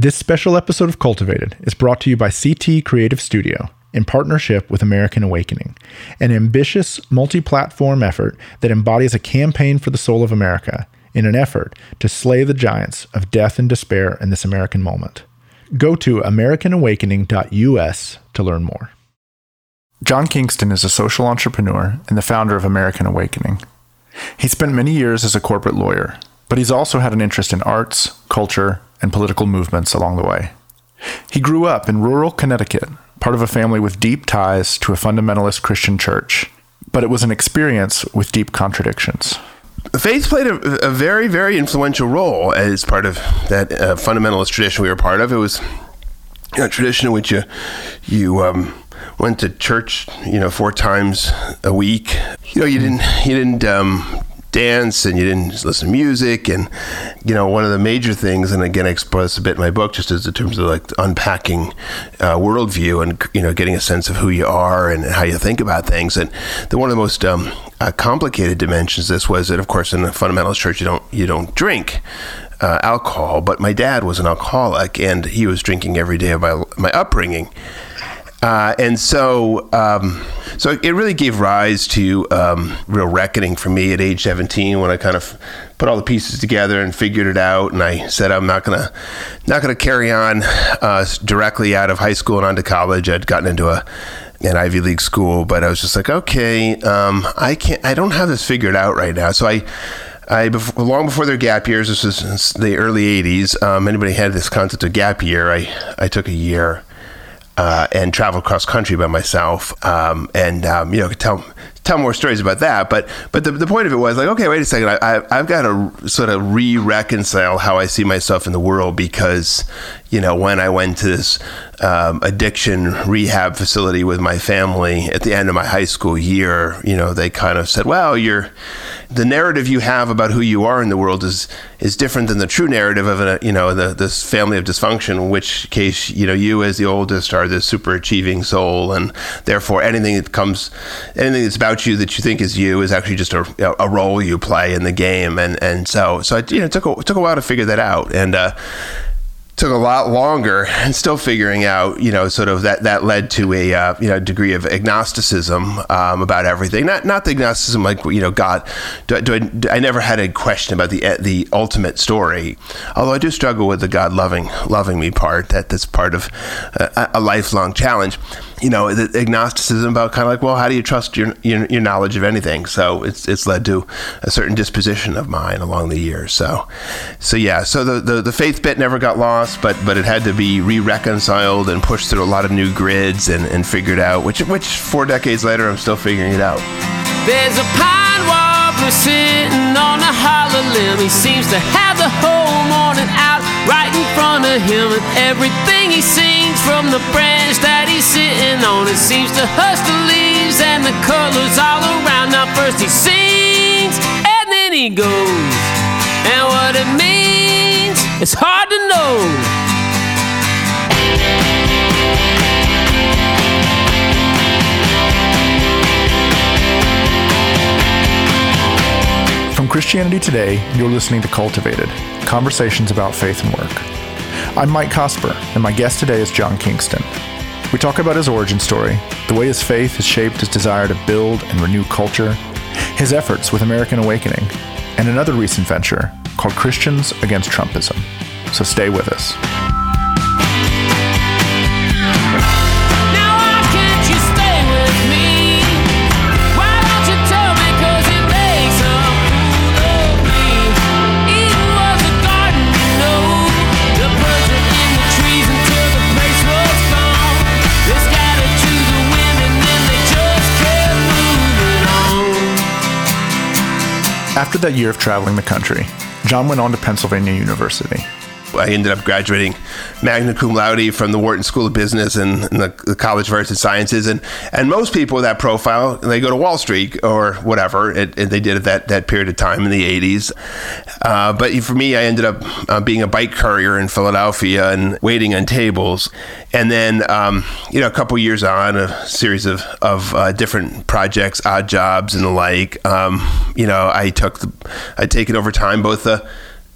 This special episode of Cultivated is brought to you by CT Creative Studio in partnership with American Awakening, an ambitious multi platform effort that embodies a campaign for the soul of America in an effort to slay the giants of death and despair in this American moment. Go to AmericanAwakening.us to learn more. John Kingston is a social entrepreneur and the founder of American Awakening. He spent many years as a corporate lawyer, but he's also had an interest in arts, culture, and political movements along the way. He grew up in rural Connecticut, part of a family with deep ties to a fundamentalist Christian church, but it was an experience with deep contradictions. Faith played a, a very, very influential role as part of that uh, fundamentalist tradition we were part of. It was a tradition in which you, you um, went to church, you know, four times a week. You know, you didn't, you didn't um, dance and you didn't listen to music and you know one of the major things and again I explore this a bit in my book just as in terms of like unpacking uh, worldview and you know getting a sense of who you are and how you think about things. And the one of the most um, uh, complicated dimensions this was that of course in the fundamentalist church you don't you don't drink uh, alcohol. But my dad was an alcoholic and he was drinking every day of my my upbringing uh, and so, um, so it really gave rise to um, real reckoning for me at age 17 when I kind of put all the pieces together and figured it out. And I said I'm not gonna not gonna carry on uh, directly out of high school and onto college. I'd gotten into a an Ivy League school, but I was just like, okay, um, I can't. I don't have this figured out right now. So I. I long before their gap years, this was the early '80s. Um, anybody had this concept of gap year? I I took a year uh, and travel cross country by myself. Um, and um, you know, tell tell more stories about that. But but the, the point of it was like, okay, wait a second, I, I, have got to sort of re reconcile how I see myself in the world because you know when I went to this um, addiction rehab facility with my family at the end of my high school year, you know, they kind of said, well, you're the narrative you have about who you are in the world is is different than the true narrative of a you know the, this family of dysfunction. In which case, you know, you as the oldest are this super achieving soul, and therefore anything that comes, anything that's about you that you think is you is actually just a, a role you play in the game. And and so so I, you know it took a, it took a while to figure that out. And uh, took a lot longer and still figuring out you know sort of that that led to a uh, you know degree of agnosticism um, about everything. Not not the agnosticism like you know God do, do I, do I, never had a question about the the ultimate story. Although I do struggle with the God loving loving me part that that's part of a, a lifelong challenge you know, the agnosticism about kind of like, well, how do you trust your, your, your knowledge of anything? So it's it's led to a certain disposition of mine along the years. So, so yeah, so the, the, the faith bit never got lost, but but it had to be re-reconciled and pushed through a lot of new grids and, and figured out. Which which four decades later, I'm still figuring it out. There's a pine warbler sitting on a hollow limb. He seems to have the whole morning out right in front of him, and everything he sings from the branch that he's sitting on, it seems to hush the leaves and the colors all around. Now first he sings and then he goes, and what it means, it's hard to know. From Christianity Today, you're listening to Cultivated Conversations about Faith and Work. I'm Mike Cosper, and my guest today is John Kingston. We talk about his origin story, the way his faith has shaped his desire to build and renew culture, his efforts with American Awakening, and another recent venture called Christians Against Trumpism. So stay with us. After that year of traveling the country, John went on to Pennsylvania University. I ended up graduating magna cum laude from the Wharton School of Business and, and the, the, College of Arts and Sciences. And, and most people with that profile, they go to Wall Street or whatever. It, they did at that, that period of time in the 80s. Uh, but for me, I ended up uh, being a bike courier in Philadelphia and waiting on tables. And then, um, you know, a couple years on, a series of, of uh, different projects, odd jobs, and the like. Um, you know, I took the, I'd taken over time both the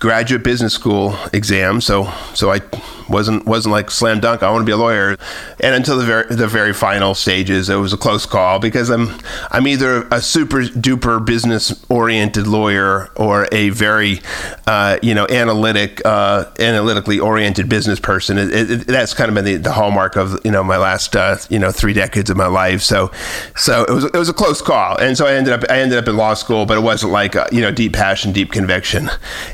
graduate business school exam. So so I wasn't wasn't like slam dunk. I want to be a lawyer, and until the very the very final stages, it was a close call because I'm I'm either a super duper business oriented lawyer or a very uh, you know analytic uh, analytically oriented business person. It, it, that's kind of been the, the, hallmark of you know my last uh, you know three decades of my life. So so it was it was a close call, and so I ended up I ended up in law school, but it wasn't like you know deep passion, deep conviction.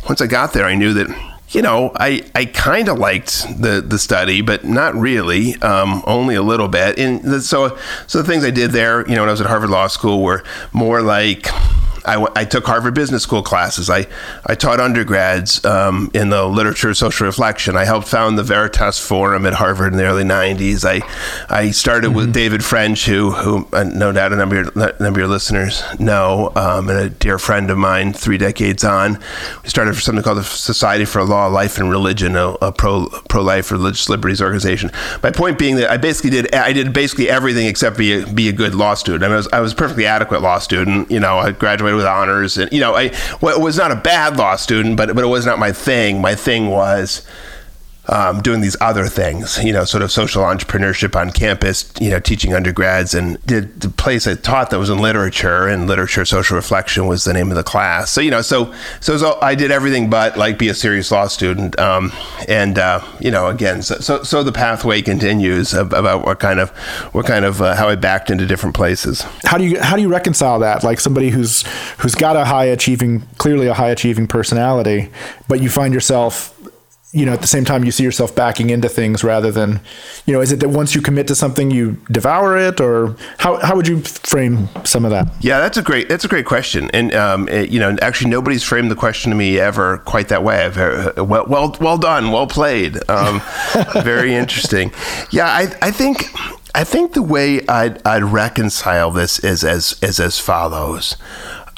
Once I got there, I knew that you know, I, I kind of liked the, the study, but not really, um, only a little bit. And so, so the things I did there, you know, when I was at Harvard Law School were more like I, I took Harvard Business School classes. I, I taught undergrads um, in the literature of social reflection. I helped found the Veritas Forum at Harvard in the early 90s. I, I started mm-hmm. with David French, who, who uh, no doubt a number of your, number of your listeners know, um, and a dear friend of mine three decades on. We started for something called the Society for Law, Life, and Religion, a, a pro, pro-life religious liberties organization. My point being that I basically did I did basically everything except be a, be a good law student. I, mean, I was I was a perfectly adequate law student. You know, I graduated with honors, and you know, I well, was not a bad law student, but but it was not my thing. My thing was um, doing these other things, you know, sort of social entrepreneurship on campus, you know, teaching undergrads. And the, the place I taught that was in literature, and literature social reflection was the name of the class. So, you know, so so, so I did everything but like be a serious law student. Um, and uh, you know, again, so, so, so the pathway continues about what kind of what kind of uh, how I backed into different places. How do you how do you reconcile that? Like somebody who's who's got a high achieving, clearly a high achieving personality, but you find yourself you know, at the same time, you see yourself backing into things rather than, you know, is it that once you commit to something, you devour it, or how, how would you frame some of that? Yeah, that's a great that's a great question, and um, it, you know, actually, nobody's framed the question to me ever quite that way. Uh, well, well, well done, well played, um, very interesting. Yeah, I, I think I think the way I'd, I'd reconcile this is as is as follows.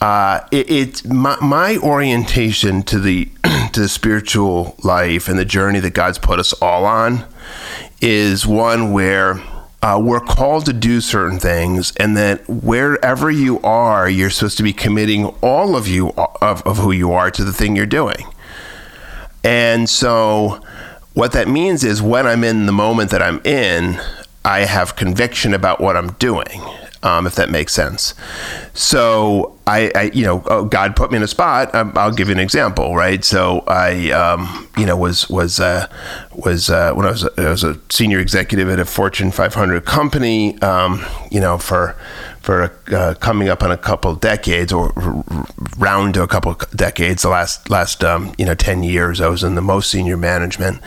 Uh, it, it's my, my, orientation to the to the spiritual life and the journey that God's put us all on is one where uh, we're called to do certain things, and that wherever you are, you're supposed to be committing all of you of, of who you are to the thing you're doing. And so, what that means is when I'm in the moment that I'm in, I have conviction about what I'm doing um, if that makes sense. So I, I, you know, oh, God put me in a spot. Um, I'll give you an example, right? So I, um, you know, was was uh, was uh, when I was a, I was a senior executive at a Fortune 500 company, um, you know, for for uh, coming up on a couple decades or round to a couple decades. The last last um, you know ten years, I was in the most senior management,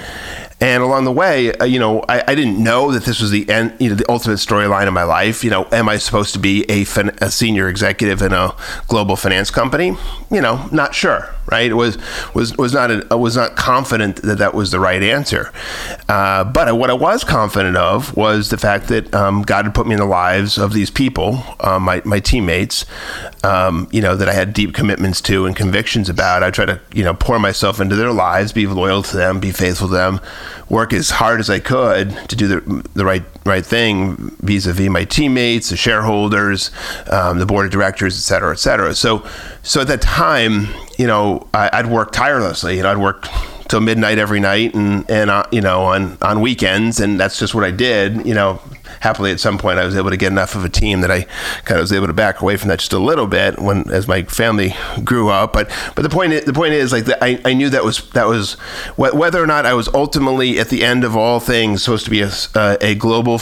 and along the way, uh, you know, I, I, didn't know that this was the end, you know, the ultimate storyline of my life. You know, am I supposed to be a, fin- a senior executive in a global finance company? You know, not sure. Right? It was was was not was not confident that that was the right answer. Uh, but what I was confident of was the fact that um, God had put me in the lives of these people, uh, my my teammates. Um, you know that I had deep commitments to and convictions about. I try to you know pour myself into their lives, be loyal to them, be faithful to them work as hard as I could to do the, the right right thing vis-a-vis my teammates, the shareholders, um, the board of directors, et cetera, et cetera. So, so at that time, you know, I, would work tirelessly. You know, I'd work till midnight every night, and and uh, you know, on on weekends, and that's just what I did. You know, happily at some point I was able to get enough of a team that I kind of was able to back away from that just a little bit when as my family grew up. But but the point the point is like I, I knew that was that was whether or not I was ultimately at the end of all things supposed to be a, a global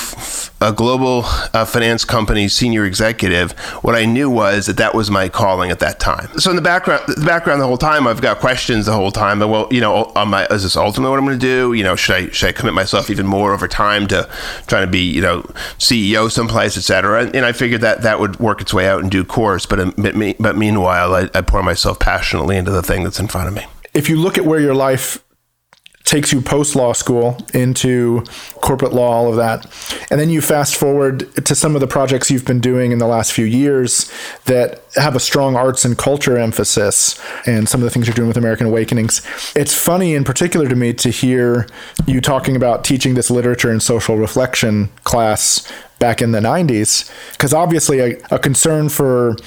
a global uh, finance company senior executive. What I knew was that that was my calling at that time. So in the background the background the whole time I've got questions the whole time. But well you know I, is this ultimately what I'm going to do? You know should I should I commit myself even more over time to trying to be you know CEO someplace, etc. And I figured that that would work its way out in due course. But um, but meanwhile, I, I pour myself passionately into the thing that's in front of me. If you look at where your life takes you post law school into corporate law, all of that. And then you fast forward to some of the projects you've been doing in the last few years that have a strong arts and culture emphasis and some of the things you're doing with American Awakenings. It's funny in particular to me to hear you talking about teaching this literature and social reflection class back in the 90s because obviously a, a concern for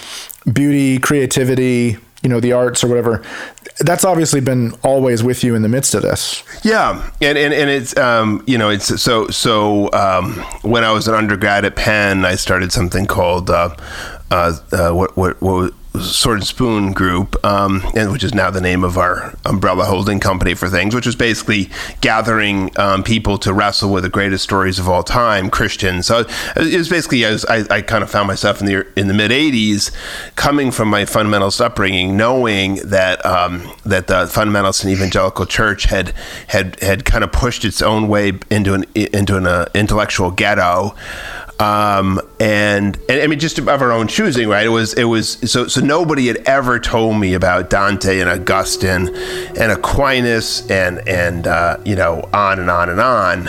beauty, creativity, you know, the arts or whatever that's obviously been always with you in the midst of this. Yeah, and and, and it's um, you know it's so so um, when I was an undergrad at Penn, I started something called uh, uh, uh, what what what Sword and Spoon Group, um, and which is now the name of our umbrella holding company for things, which was basically gathering um, people to wrestle with the greatest stories of all time, Christians. So it was basically I, was, I, I kind of found myself in the in the mid '80s, coming from my fundamentalist upbringing, knowing that um, that the fundamentalist and evangelical church had had had kind of pushed its own way into an into an uh, intellectual ghetto um, and, and I mean just of our own choosing, right? It was it was so so nobody had ever told me about Dante and Augustine and Aquinas and and uh, you know on and on and on,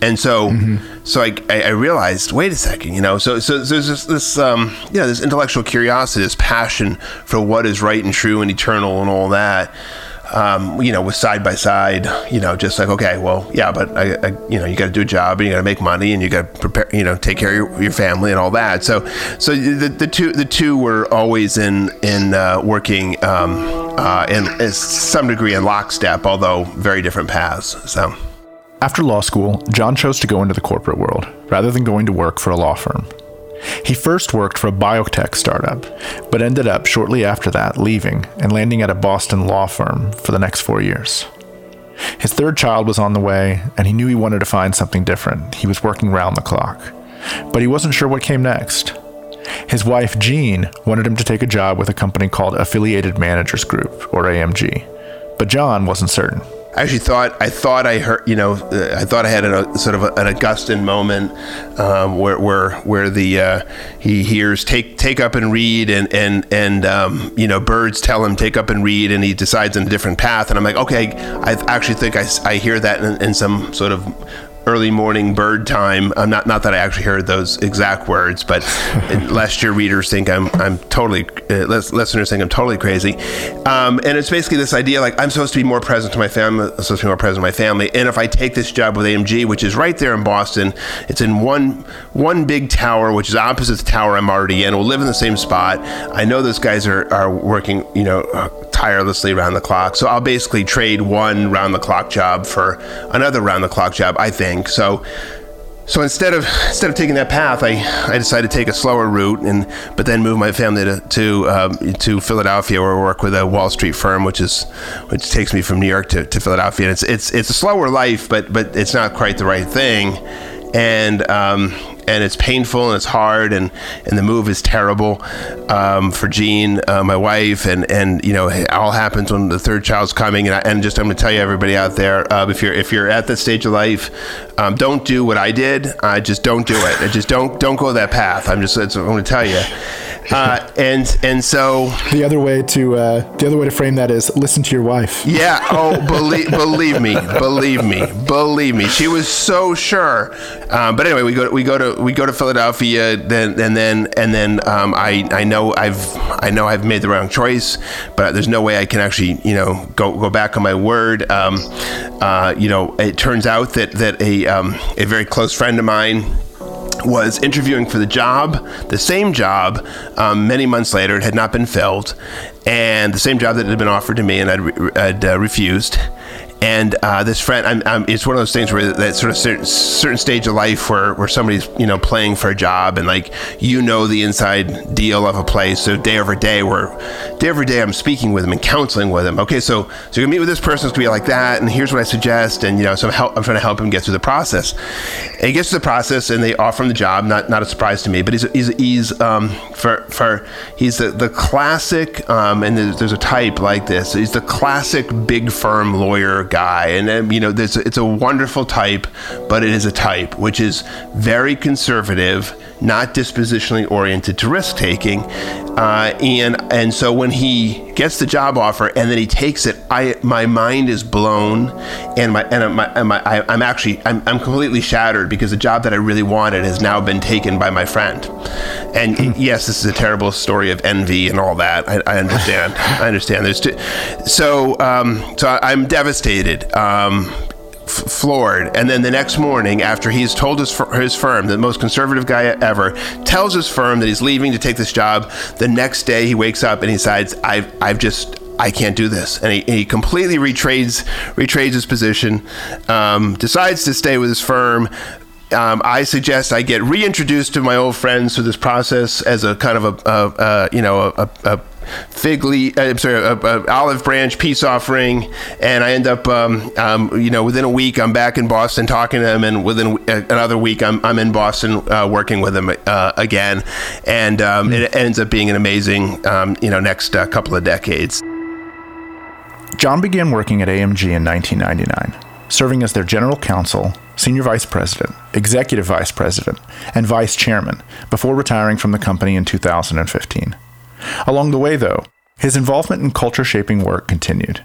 and so mm-hmm. so I, I realized wait a second, you know, so so there's this, this um, you know this intellectual curiosity, this passion for what is right and true and eternal and all that um, you know, was side by side, you know, just like, okay, well, yeah, but I, I you know, you got to do a job and you got to make money and you got to prepare, you know, take care of your, your, family and all that. So, so the, the two, the two were always in, in, uh, working, um, uh, in, some degree in lockstep, although very different paths. So. After law school, John chose to go into the corporate world rather than going to work for a law firm. He first worked for a biotech startup, but ended up shortly after that leaving and landing at a Boston law firm for the next four years. His third child was on the way, and he knew he wanted to find something different. He was working round the clock. But he wasn't sure what came next. His wife, Jean, wanted him to take a job with a company called Affiliated Managers Group, or AMG. But John wasn't certain. I actually thought I thought I heard you know I thought I had a, sort of a, an Augustine moment um, where where where the uh, he hears take take up and read and and and um, you know birds tell him take up and read and he decides on a different path and I'm like okay I actually think I, I hear that in, in some sort of early morning bird time. I'm not not that I actually heard those exact words, but lest your readers think I'm I'm totally uh, listeners think I'm totally crazy. Um, and it's basically this idea like I'm supposed to be more present to my family, I'm supposed to be more present to my family. And if I take this job with AMG, which is right there in Boston, it's in one one big tower, which is opposite the tower I'm already in. We'll live in the same spot. I know those guys are are working, you know. Tirelessly around the clock. So I'll basically trade one round the clock job for another round the clock job, I think. So so instead of instead of taking that path, I, I decided to take a slower route, and but then move my family to to, um, to Philadelphia, where I work with a Wall Street firm, which is which takes me from New York to, to Philadelphia. And it's it's it's a slower life, but but it's not quite the right thing, and um, and it's painful and it's hard and and the move is terrible um, for Jean, uh, my wife, and and you know it all happens when the third child's coming. And, I, and just I'm going to tell you everybody out there, uh, if you're if you're at this stage of life, um, don't do what I did. Uh, just don't do it. I just don't don't go that path. I'm just I'm going to tell you. Uh, and and so the other way to uh, the other way to frame that is listen to your wife. Yeah. Oh, believe believe me, believe me, believe me. She was so sure. Um, but anyway, we go we go to we go to Philadelphia. Then and then and then um, I I know I've I know I've made the wrong choice, but there's no way I can actually you know go go back on my word. Um, uh, you know, it turns out that that a um, a very close friend of mine was interviewing for the job, the same job, um, many months later. It had not been filled, and the same job that had been offered to me, and I'd, re- I'd uh, refused and uh, this friend I'm, I'm, it's one of those things where that sort of certain, certain stage of life where, where somebody's you know playing for a job and like you know the inside deal of a place. So day over day where day over day I'm speaking with them and counseling with them. Okay so so you meet with this person it's gonna be like that and here's what I suggest and you know so I'm, help, I'm trying to help him get through the process. And he gets to the process and they offer him the job not not a surprise to me but he's he's, he's um, for for he's the, the classic um, and there's, there's a type like this. He's the classic big firm lawyer guy, and then, you know, this, it's a wonderful type, but it is a type which is very conservative, not dispositionally oriented to risk taking, uh, and and so when he gets the job offer and then he takes it, I my mind is blown, and my and my, and my I, am actually I'm, I'm completely shattered because the job that I really wanted has now been taken by my friend, and hmm. yes, this is a terrible story of envy and all that. I, I understand. I understand. There's two, so um, so I'm devastated. Um, f- floored. And then the next morning, after he's told his, his firm, the most conservative guy ever, tells his firm that he's leaving to take this job, the next day he wakes up and he decides, I've, I've just, I can't do this. And he, he completely retrades, retrades his position, um, decides to stay with his firm. Um, I suggest I get reintroduced to my old friends through this process as a kind of a, a, a you know, a, a fig leaf, uh, I'm sorry, a, a, olive branch peace offering, and I end up, um, um, you know, within a week I'm back in Boston talking to them, and within another week I'm, I'm in Boston uh, working with them uh, again, and um, it ends up being an amazing, um, you know, next uh, couple of decades. John began working at AMG in 1999, serving as their general counsel, senior vice president, executive vice president, and vice chairman before retiring from the company in 2015. Along the way, though, his involvement in culture shaping work continued.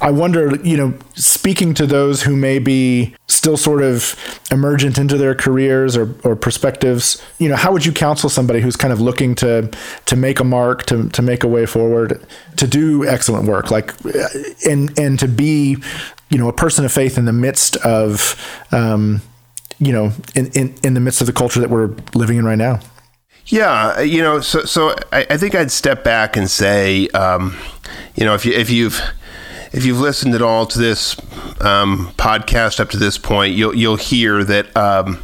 I wonder, you know, speaking to those who may be still sort of emergent into their careers or, or perspectives, you know, how would you counsel somebody who's kind of looking to to make a mark, to to make a way forward, to do excellent work, like and and to be, you know, a person of faith in the midst of um, you know, in, in, in the midst of the culture that we're living in right now? Yeah, you know, so so I, I think I'd step back and say, um, you know, if you if you've if you've listened at all to this um, podcast up to this point, you'll you'll hear that um,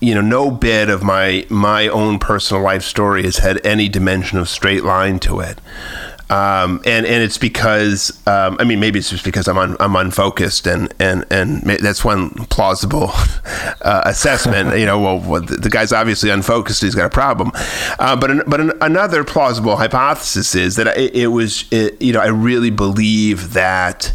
you know no bit of my my own personal life story has had any dimension of straight line to it. Um, and and it's because um, I mean maybe it's just because I'm un, I'm unfocused and and and that's one plausible uh, assessment. you know, well, the, the, guy's obviously unfocused. He's got a problem. Uh, but an, but an, another plausible hypothesis is that it, it was it, you know I really believe that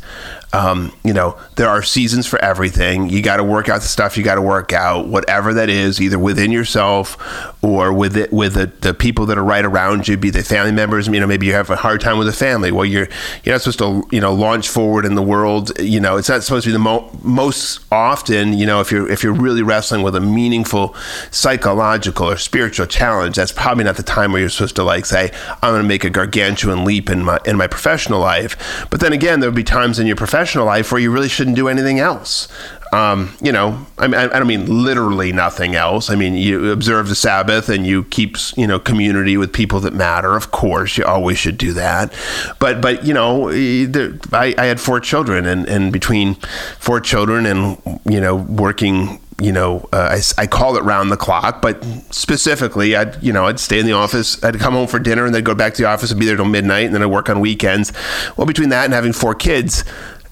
um, you know, there are seasons for everything. You got to work out the stuff you got to work out, whatever that is, either within yourself or with it with the, the people that are right around you, be they family members. You know, maybe you have a hard time with a family. Well, you're you're not supposed to you know launch forward in the world. You know, it's not supposed to be the mo- most often. You know, if you're if you're really wrestling with a meaningful psychological or spiritual challenge, that's probably not the time where you're supposed to like say, I'm going to make a gargantuan leap in my in my professional life. But then again, there'll be times in your professional professional life where you really shouldn't do anything else. Um, you know, I, mean, I don't mean literally nothing else. I mean, you observe the Sabbath and you keep, you know, community with people that matter. Of course, you always should do that. But, but you know, I, I had four children, and, and between four children and you know working you know, uh, I, I call it round the clock, but specifically, I'd, you know, I'd stay in the office. I'd come home for dinner and then go back to the office and be there till midnight. And then I'd work on weekends. Well, between that and having four kids,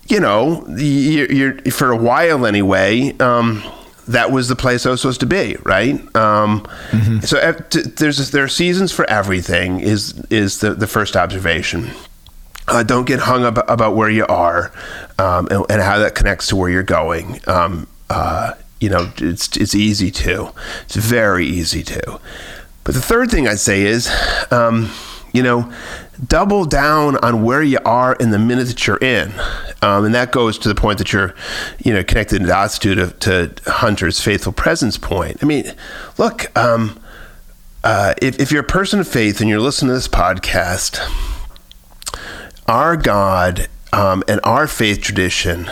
you know, you're, you're for a while anyway. Um, that was the place I was supposed to be, right? Um, mm-hmm. So uh, there's there are seasons for everything. Is is the the first observation. Uh, don't get hung up about where you are um, and, and, how that connects to where you're going. Um, uh, you know, it's it's easy to. It's very easy to. But the third thing I'd say is, um, you know, double down on where you are in the minute that you're in. Um, and that goes to the point that you're, you know, connected in dots to, to, to Hunter's faithful presence point. I mean, look, um, uh, if, if you're a person of faith and you're listening to this podcast, our God um, and our faith tradition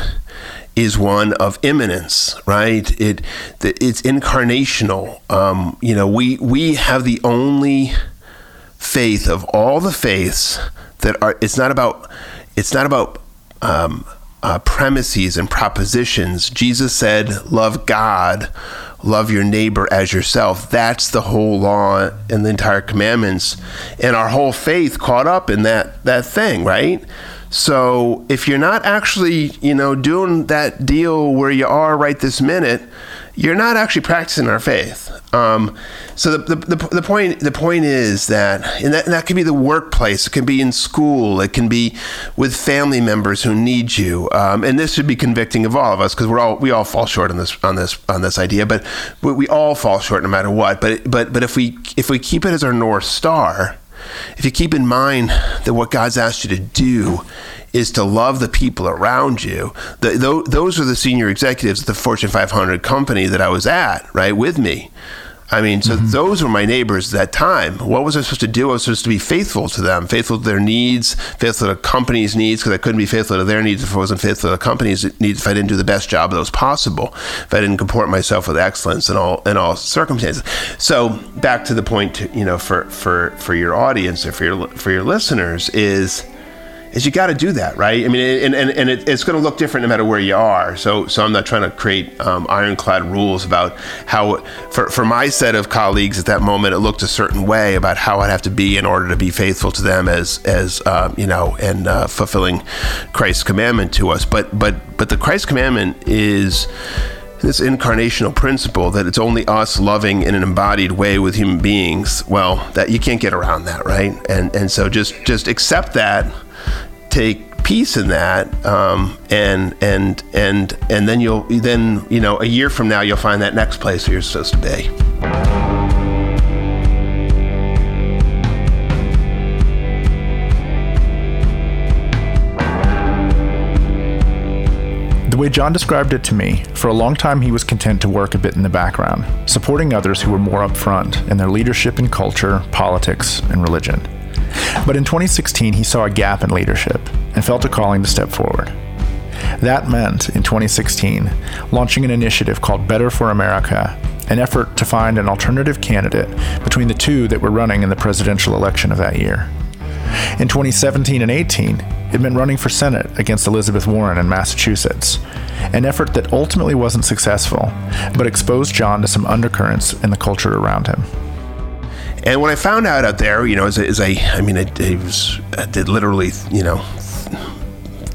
is one of immanence, right? It it's incarnational. Um, you know, we we have the only faith of all the faiths that are it's not about it's not about um, uh, premises and propositions. Jesus said love god love your neighbor as yourself. That's the whole law and the entire commandments. And our whole faith caught up in that that thing right? So if you're not actually you know doing that deal where you are right this minute you're not actually practicing our faith. Um, so the, the, the, the, point the point is that and that that can be the workplace, it can be in school, it can be with family members who need you, um, and this should be convicting of all of us because we're all we all fall short on this on this on this idea, but we, we all fall short no matter what. But but but if we if we keep it as our north star, if you keep in mind that what God's asked you to do is to love the people around you. The, those are the senior executives at the Fortune 500 company that I was at, right, with me. I mean, so mm-hmm. those were my neighbors at that time. What was I supposed to do? I was supposed to be faithful to them, faithful to their needs, faithful to the company's needs, because I couldn't be faithful to their needs if I wasn't faithful to the company's needs, if I didn't do the best job that was possible, if I didn't comport myself with excellence in all in all circumstances. So back to the point, to, you know, for for for your audience or for your for your listeners is is you got to do that, right? I mean, and, and, and it, it's going to look different no matter where you are. So, so I'm not trying to create um, ironclad rules about how, for, for my set of colleagues at that moment, it looked a certain way about how I'd have to be in order to be faithful to them as, as uh, you know, and uh, fulfilling Christ's commandment to us. But, but, but the Christ commandment is this incarnational principle that it's only us loving in an embodied way with human beings well that you can't get around that right and and so just just accept that take peace in that um, and and and and then you'll then you know a year from now you'll find that next place you're supposed to be The way John described it to me, for a long time he was content to work a bit in the background, supporting others who were more upfront in their leadership in culture, politics, and religion. But in 2016, he saw a gap in leadership and felt a calling to step forward. That meant, in 2016, launching an initiative called Better for America, an effort to find an alternative candidate between the two that were running in the presidential election of that year. In 2017 and 18, it meant running for Senate against Elizabeth Warren in Massachusetts, an effort that ultimately wasn't successful, but exposed John to some undercurrents in the culture around him. And when I found out out there, you know, as, as I, I mean, it, it was, I did literally, you know,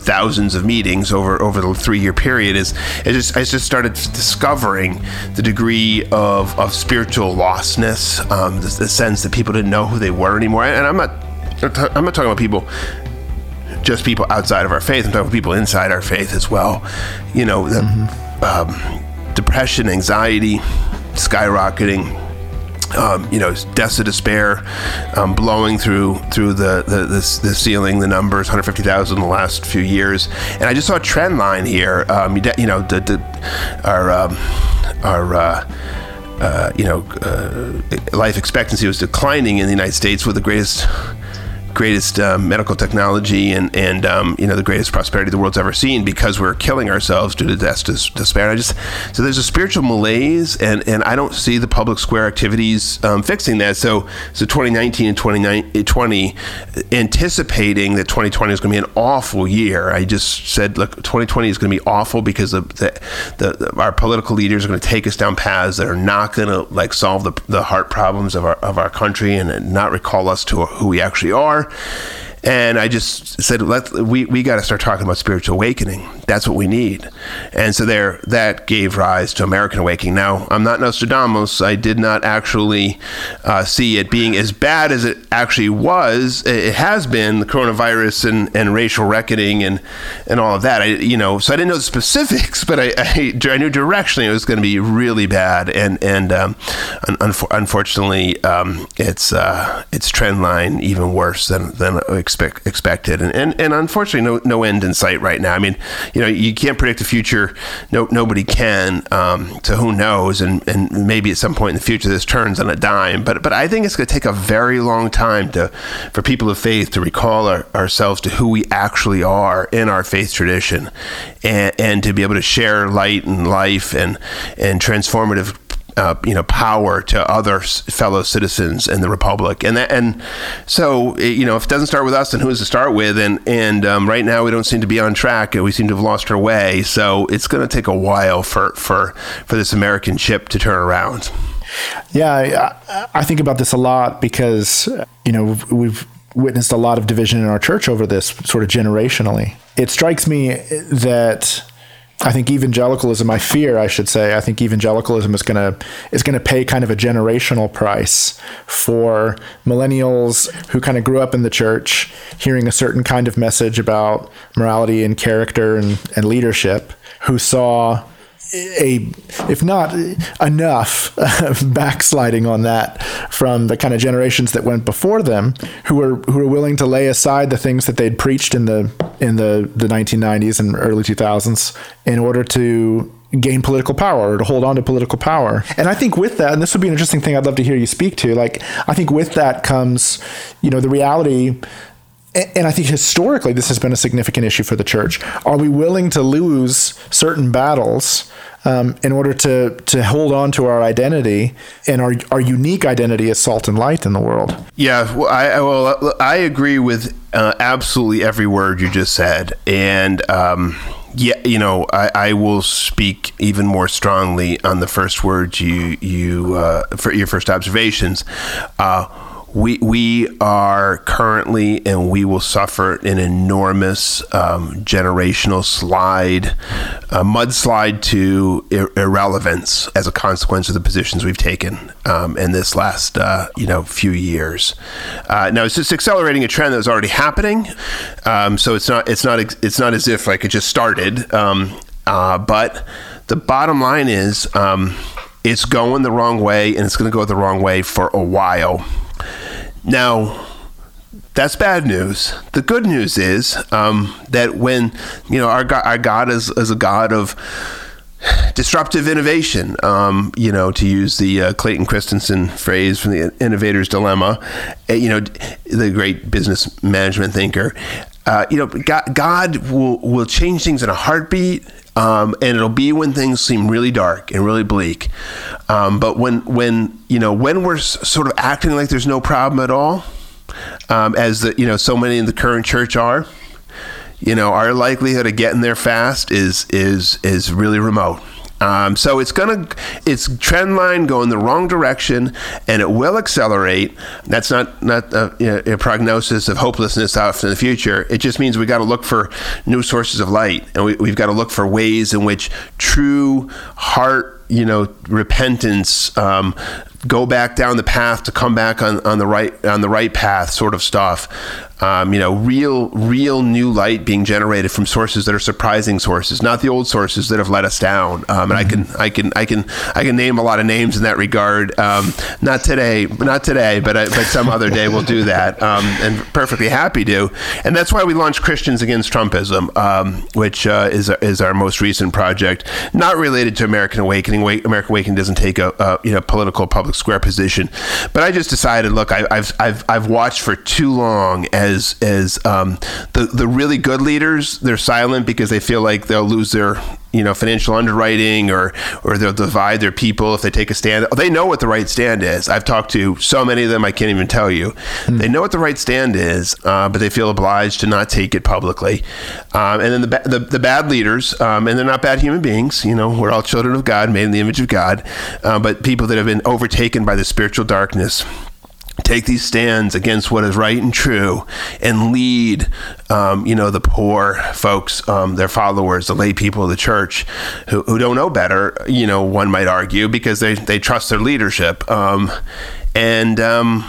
thousands of meetings over over the three year period is it just I just started discovering the degree of, of spiritual lostness, um, the, the, sense that people didn't know who they were anymore. And I'm not I'm not talking about people just people outside of our faith. I'm talking about people inside our faith as well. You know, mm-hmm. um, depression, anxiety, skyrocketing. Um, you know, deaths of despair, um, blowing through through the, the, the the ceiling, the numbers, 150,000 in the last few years, and I just saw a trend line here. Um, you know, the, the our um, our uh, uh, you know, uh, life expectancy was declining in the United States with the greatest greatest uh, medical technology and and um, you know the greatest prosperity the world's ever seen because we're killing ourselves due to death despair. I just so there's a spiritual malaise and and I don't see the public square activities um, fixing that. So so 2019 and 2020 anticipating that 2020 is going to be an awful year. I just said look 2020 is going to be awful because the, the, the our political leaders are going to take us down paths that are not going to like solve the, the heart problems of our of our country and not recall us to who we actually are are. And I just said, let we we got to start talking about spiritual awakening. That's what we need. And so there, that gave rise to American Awakening. Now, I'm not Nostradamus. I did not actually uh, see it being as bad as it actually was. It has been the coronavirus and, and racial reckoning and and all of that. I you know, so I didn't know the specifics, but I I, I knew directionally it was going to be really bad. And and um, un- unfortunately, um, it's uh, its trend line even worse than than expect, expected, and, and and unfortunately, no no end in sight right now. I mean, you know, you can't predict the future. No, nobody can. Um, so who knows? And and maybe at some point in the future, this turns on a dime. But but I think it's going to take a very long time to for people of faith to recall our, ourselves to who we actually are in our faith tradition, and and to be able to share light and life and and transformative uh, you know power to other fellow citizens in the republic. And that, and so you know if it doesn't start with us then who does it start with? And and um, right now we don't seem to be on track and we seem to have lost our way. So it's going to take a while for for for this American ship to turn around. Yeah I, I think about this a lot because you know we've witnessed a lot of division in our church over this sort of generationally. It strikes me that I think evangelicalism, I fear, I should say, I think evangelicalism is gonna is gonna pay kind of a generational price for millennials who kind of grew up in the church, hearing a certain kind of message about morality and character and, and leadership, who saw a if not enough backsliding on that from the kind of generations that went before them who were who were willing to lay aside the things that they'd preached in the in the the 1990s and early 2000s in order to gain political power or to hold on to political power. And I think with that, and this would be an interesting thing I'd love to hear you speak to, like I think with that comes, you know, the reality and I think historically this has been a significant issue for the church. Are we willing to lose certain battles um, in order to to hold on to our identity and our our unique identity as salt and light in the world? Yeah, well, I well I agree with uh, absolutely every word you just said, and. Um, yeah, you know, I, I, will speak even more strongly on the first words you you uh, for your first observations. Uh, we we are currently and we will suffer an enormous um, generational slide, a mudslide to ir- irrelevance as a consequence of the positions we've taken um, in this last uh, you know few years. Uh, now it's just accelerating a trend that was already happening, um, so it's not it's not it's not as if like it just started. Um, uh, but the bottom line is um, it's going the wrong way and it's going to go the wrong way for a while. Now, that's bad news. The good news is um, that when you know our God, our God is, is a God of disruptive innovation. Um, you know, to use the uh, Clayton Christensen phrase from the Innovator's Dilemma. Uh, you know, the great business management thinker. Uh, you know, God, God will will change things in a heartbeat. Um, and it'll be when things seem really dark and really bleak. Um, but when when you know when we're sort of acting like there's no problem at all, um, as the you know so many in the current church are, you know our likelihood of getting there fast is is is really remote. Um, so it's gonna, it's trend line going the wrong direction, and it will accelerate. That's not not a, a prognosis of hopelessness out in the future. It just means we got to look for new sources of light, and we, we've got to look for ways in which true heart, you know, repentance, um, go back down the path to come back on, on the right on the right path sort of stuff um, you know real real new light being generated from sources that are surprising sources not the old sources that have let us down. Um, and I can I can I can I can name a lot of names in that regard. Um, not today not today but I, but some other day we'll do that um, and perfectly happy to. And that's why we launched Christians Against Trumpism um, which uh, is is our most recent project. Not related to American Awakening. American Awakening doesn't take a, a you know political public square position. But I just decided, look, I, have I've I've watched for too long as as um, the the really good leaders they're silent because they feel like they'll lose their you know financial underwriting or or they'll divide their people if they take a stand. They know what the right stand is. I've talked to so many of them i can't even tell you. Mm. they know what the right stand is uh, but they feel obliged to not take it publicly. Um, and then the, the, the bad leaders um, and they're not bad human beings you know we're all children of god made in the image of god uh, but people that have been overtaken by the spiritual darkness take these stands against what is right and true and lead um, you know the poor folks um, their followers the lay people of the church who, who don't know better you know one might argue because they, they trust their leadership. Um, and um,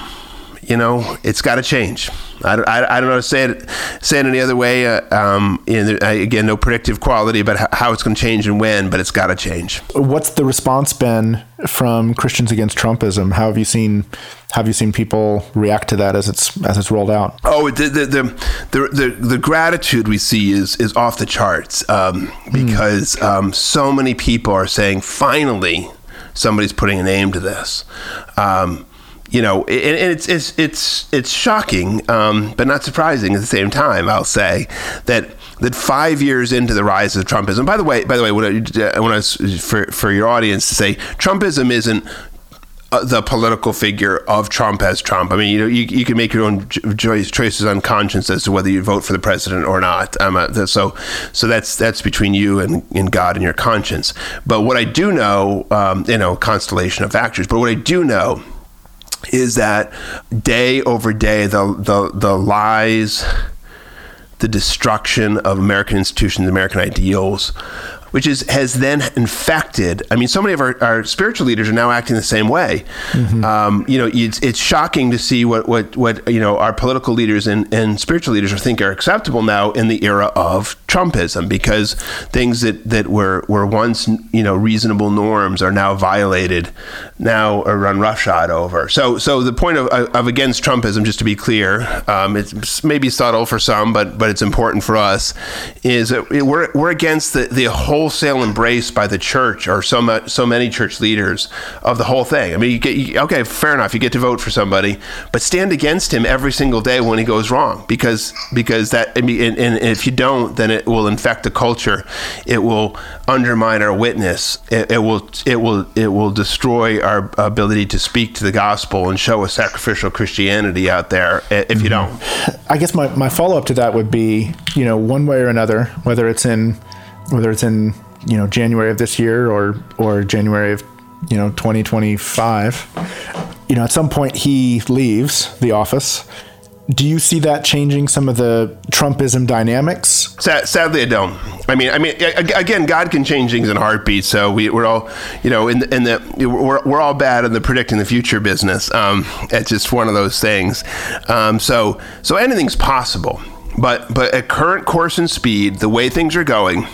you know, it's got to change. I, I, I, don't know how to say it say it any other way. Uh, um, again, no predictive quality, but how it's going to change and when, but it's got to change. What's the response been from Christians against Trumpism? How have you seen have you seen people react to that as it's as it's rolled out? Oh, the the the, the, the gratitude we see is is off the charts um, hmm. because mm. um, so many people are saying finally somebody's putting a name to this. Um, you know, and, it's it's it's it's shocking, um, but not surprising at the same time. I'll say that that five years into the rise of Trumpism. By the way, by the way, when I, I was for for your audience to say Trumpism isn't uh, the political figure of Trump as Trump. I mean, you know, you, you can make your own choice, choices on conscience as to whether you vote for the president or not. Um, uh, so, so that's that's between you and, and God and your conscience. But what I do know, um, you know, constellation of factors. But what I do know is that day over day the the, the lies the destruction of American institutions, American ideals, which is has then infected. I mean, so many of our, our spiritual leaders are now acting the same way. Mm-hmm. Um, you know, it's, it's shocking to see what, what, what you know our political leaders and, and spiritual leaders are think are acceptable now in the era of Trumpism, because things that, that were were once you know reasonable norms are now violated, now are run roughshod over. So so the point of, of against Trumpism, just to be clear, um, it's maybe subtle for some, but but it's important for us, is that we're we're against the the whole wholesale embrace by the church or so much, so many church leaders of the whole thing. I mean, you get you, okay, fair enough, you get to vote for somebody, but stand against him every single day when he goes wrong because because that I mean, and, and if you don't, then it will infect the culture. It will undermine our witness. It, it will it will it will destroy our ability to speak to the gospel and show a sacrificial Christianity out there if you mm-hmm. don't. I guess my, my follow up to that would be, you know, one way or another, whether it's in whether it's in, you know, January of this year or or January of, you know, 2025, you know, at some point he leaves the office. Do you see that changing some of the Trumpism dynamics? Sadly, I don't. I mean, I mean, again, God can change things in a heartbeat. So we, are all, you know, in the, in the we're, we're all bad in the predicting the future business. Um, it's just one of those things. Um, so so anything's possible. But but at current course and speed, the way things are going,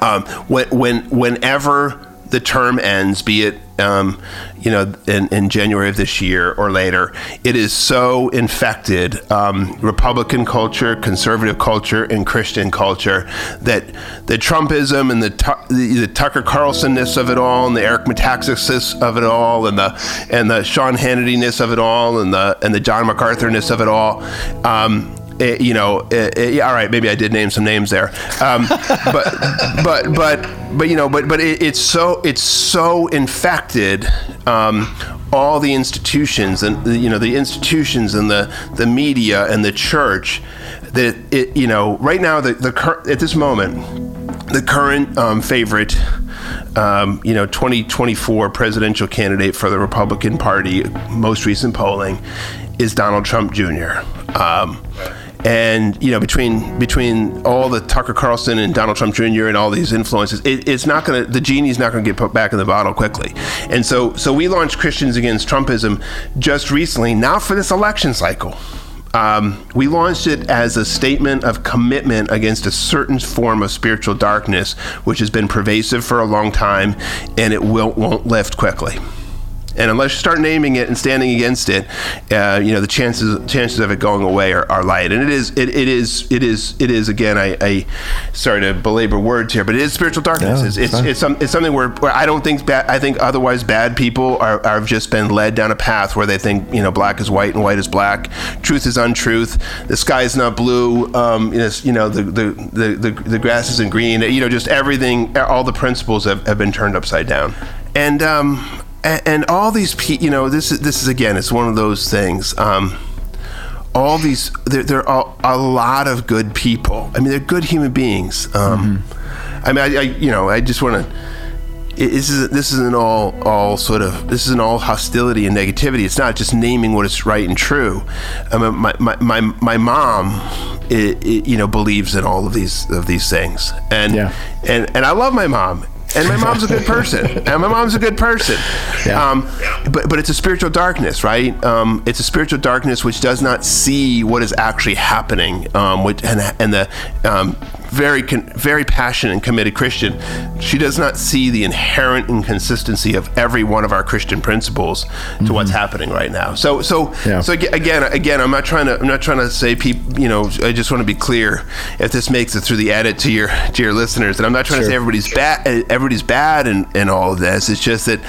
um, when when whenever the term ends, be it um, you know in, in, January of this year or later, it is so infected um, Republican culture, conservative culture, and Christian culture that the Trumpism and the, the, the Tucker Carlsonness of it all, and the Eric Metaxas of it all, and the and the Sean Hannityness of it all, and the and the John MacArthurness of it all. Um, it, you know, it, it, all right, maybe I did name some names there, um, but but but but you know, but but it's so it's so infected. Um, all the institutions and you know the institutions and the the media and the church that it you know right now the the cur- at this moment the current um, favorite um, you know 2024 presidential candidate for the Republican Party most recent polling is Donald Trump Jr. Um, and you know between between all the Tucker Carlson and Donald Trump Jr. and all these influences, it, it's not going to the genie's not going to get put back in the bottle quickly. And so so we launched Christians Against Trumpism just recently, now for this election cycle. Um, we launched it as a statement of commitment against a certain form of spiritual darkness, which has been pervasive for a long time, and it will, won't lift quickly. And unless you start naming it and standing against it, uh, you know the chances chances of it going away are, are light. And it is it, it is it is it is again. I, I sorry to belabor words here, but it is spiritual darkness. Yeah, it's it's, it's, some, it's, something where, where I don't think bad. I think otherwise bad people are, are just been led down a path where they think you know black is white and white is black, truth is untruth, the sky is not blue. Um, you know the, the the, the the grass isn't green. You know just everything. All the principles have, have been turned upside down. And um, and, and all these people, you know, this is this is again, it's one of those things. Um, all these, there, there are a lot of good people. I mean, they're good human beings. Um, mm-hmm. I mean, I, I, you know, I just want to. This is this isn't all all sort of this isn't all hostility and negativity. It's not just naming what is right and true. I mean, my my my, my mom, it, it, you know, believes in all of these of these things, and yeah. and and I love my mom, and my mom's a good person, and my mom's a good person. Yeah. Um, but but it's a spiritual darkness, right? Um, it's a spiritual darkness which does not see what is actually happening, um, which, and and the um, very very passionate and committed Christian, she does not see the inherent inconsistency of every one of our Christian principles to mm-hmm. what's happening right now. So so yeah. so again again I'm not trying to I'm not trying to say people you know I just want to be clear if this makes it through the edit to your to your listeners And I'm not trying sure. to say everybody's bad everybody's bad in, in all of this. It's just that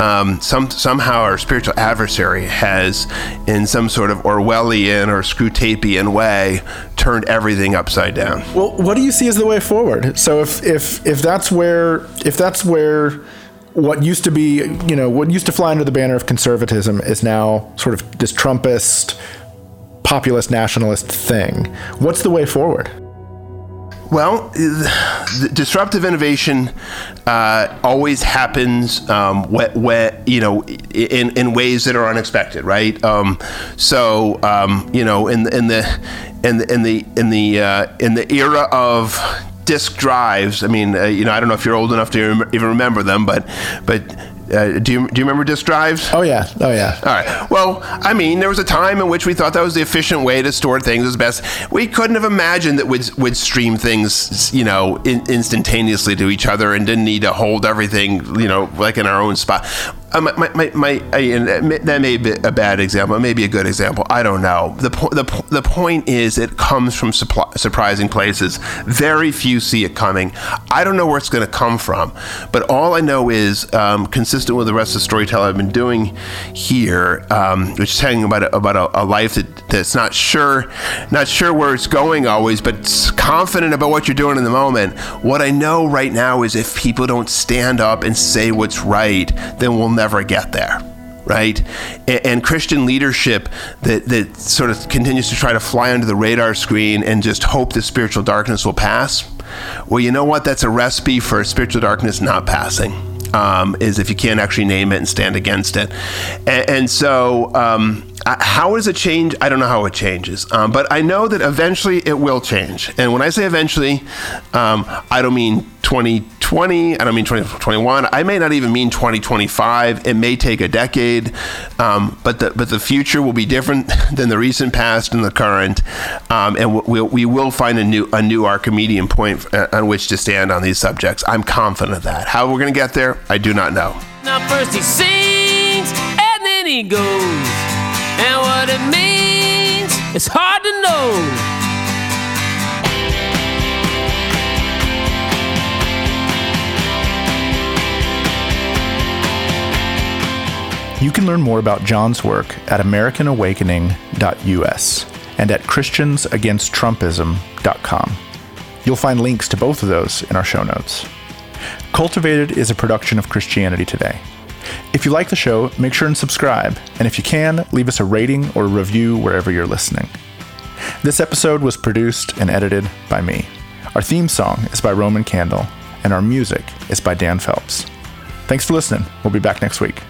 um, some somehow our spiritual adversary has in some sort of Orwellian or Screwtapian way turned everything upside down. Well, what do you see as the way forward? So if if if that's where if that's where what used to be, you know, what used to fly under the banner of conservatism is now sort of this Trumpist, populist, nationalist thing. What's the way forward? Well, disruptive innovation uh, always happens um, you know, in, in ways that are unexpected, right? Um, so, um, you know, in, in the in the in the in the uh, in the era of disk drives. I mean, uh, you know, I don't know if you're old enough to even remember them, but but uh, do you do you remember disk drives? Oh yeah, oh yeah. All right. Well, I mean, there was a time in which we thought that was the efficient way to store things as best. We couldn't have imagined that we'd, we'd stream things, you know, in, instantaneously to each other and didn't need to hold everything, you know, like in our own spot. Uh, my, my, my, uh, that may be a bad example, maybe a good example. I don't know. The, po- the, the point is, it comes from surprising places. Very few see it coming. I don't know where it's going to come from, but all I know is, um, consistent with the rest of the storytelling I've been doing here, um, which is telling about a, about a, a, life that, that's not sure, not sure where it's going always, but confident about what you're doing in the moment. What I know right now is, if people don't stand up and say what's right, then we'll never get there right? And, and, Christian leadership that, that sort of continues to try to fly under the radar screen and just hope the spiritual darkness will pass. Well, you know what? That's a recipe for spiritual darkness not passing. Um, is if you can't actually name it and stand against it. And, and so, um, how does it change? I don't know how it changes, um, but I know that eventually it will change. And when I say eventually, um, I don't mean 2020. I don't mean 2021. I may not even mean 2025. It may take a decade, um, but the but the future will be different than the recent past and the current, um, and we, we will find a new a new Archimedean point uh, on which to stand on these subjects. I'm confident of that. How we're going to get there, I do not know. Now first he sings and then he goes, what it means it's hard to know. You can learn more about John's work at AmericanAwakening.us and at ChristiansAgainstTrumpism.com. You'll find links to both of those in our show notes. Cultivated is a production of Christianity Today. If you like the show, make sure and subscribe, and if you can, leave us a rating or review wherever you're listening. This episode was produced and edited by me. Our theme song is by Roman Candle, and our music is by Dan Phelps. Thanks for listening. We'll be back next week.